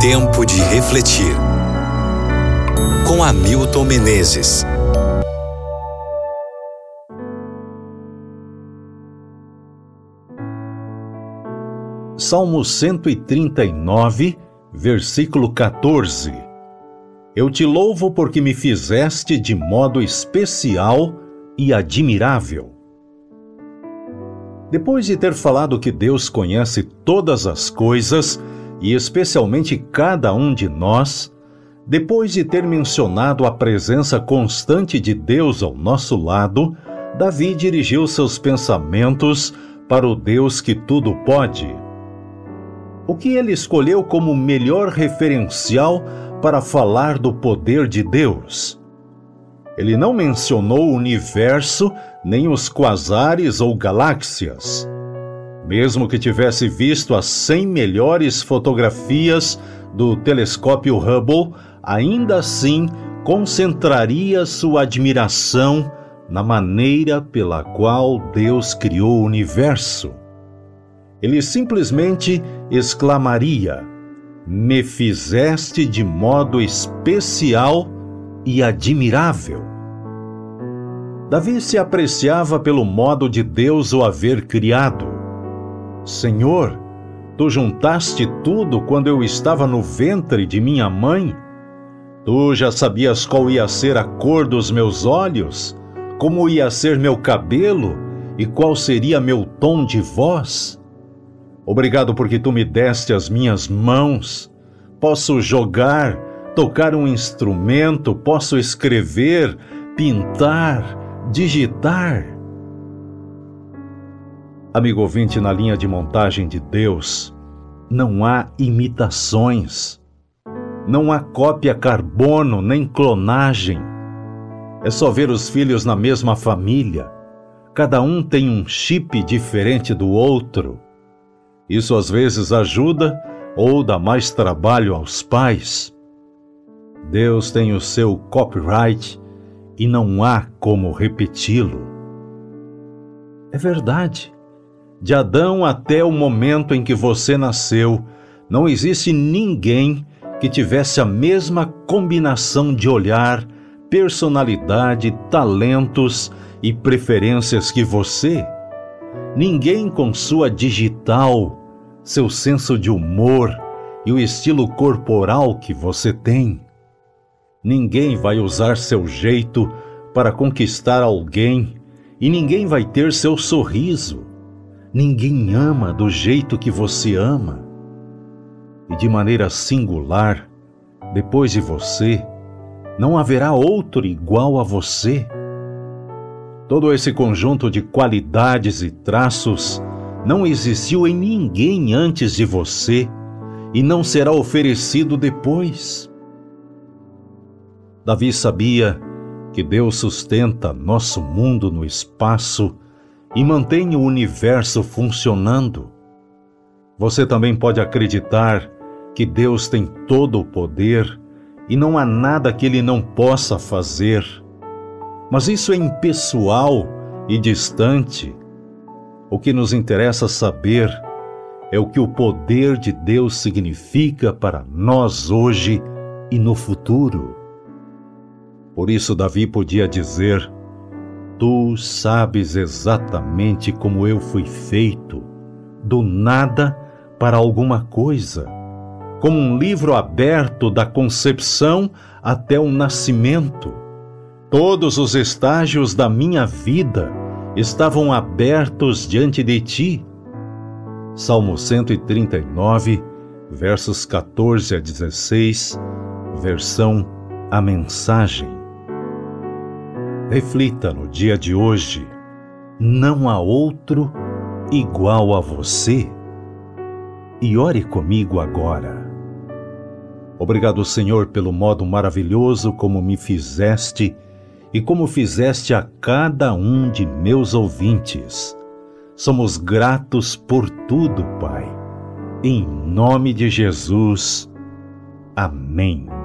Tempo de refletir. Com Hamilton Menezes. Salmo 139, versículo 14. Eu te louvo porque me fizeste de modo especial e admirável. Depois de ter falado que Deus conhece todas as coisas, e especialmente cada um de nós, depois de ter mencionado a presença constante de Deus ao nosso lado, Davi dirigiu seus pensamentos para o Deus que tudo pode. O que ele escolheu como melhor referencial para falar do poder de Deus? Ele não mencionou o universo, nem os quasares ou galáxias. Mesmo que tivesse visto as 100 melhores fotografias do telescópio Hubble, ainda assim concentraria sua admiração na maneira pela qual Deus criou o universo. Ele simplesmente exclamaria: Me fizeste de modo especial e admirável. Davi se apreciava pelo modo de Deus o haver criado. Senhor, tu juntaste tudo quando eu estava no ventre de minha mãe? Tu já sabias qual ia ser a cor dos meus olhos, como ia ser meu cabelo e qual seria meu tom de voz? Obrigado porque tu me deste as minhas mãos. Posso jogar, tocar um instrumento, posso escrever, pintar, digitar. Amigo ouvinte, na linha de montagem de Deus, não há imitações, não há cópia carbono nem clonagem. É só ver os filhos na mesma família. Cada um tem um chip diferente do outro. Isso às vezes ajuda ou dá mais trabalho aos pais. Deus tem o seu copyright e não há como repeti-lo. É verdade. De Adão até o momento em que você nasceu, não existe ninguém que tivesse a mesma combinação de olhar, personalidade, talentos e preferências que você. Ninguém com sua digital, seu senso de humor e o estilo corporal que você tem. Ninguém vai usar seu jeito para conquistar alguém e ninguém vai ter seu sorriso Ninguém ama do jeito que você ama. E de maneira singular, depois de você, não haverá outro igual a você. Todo esse conjunto de qualidades e traços não existiu em ninguém antes de você e não será oferecido depois. Davi sabia que Deus sustenta nosso mundo no espaço e mantém o universo funcionando. Você também pode acreditar que Deus tem todo o poder e não há nada que Ele não possa fazer. Mas isso é impessoal e distante. O que nos interessa saber é o que o poder de Deus significa para nós hoje e no futuro. Por isso, Davi podia dizer: Tu sabes exatamente como eu fui feito, do nada para alguma coisa, como um livro aberto da concepção até o nascimento. Todos os estágios da minha vida estavam abertos diante de ti. Salmo 139, versos 14 a 16, versão A Mensagem. Reflita no dia de hoje: não há outro igual a você. E ore comigo agora. Obrigado, Senhor, pelo modo maravilhoso como me fizeste e como fizeste a cada um de meus ouvintes. Somos gratos por tudo, Pai. Em nome de Jesus. Amém.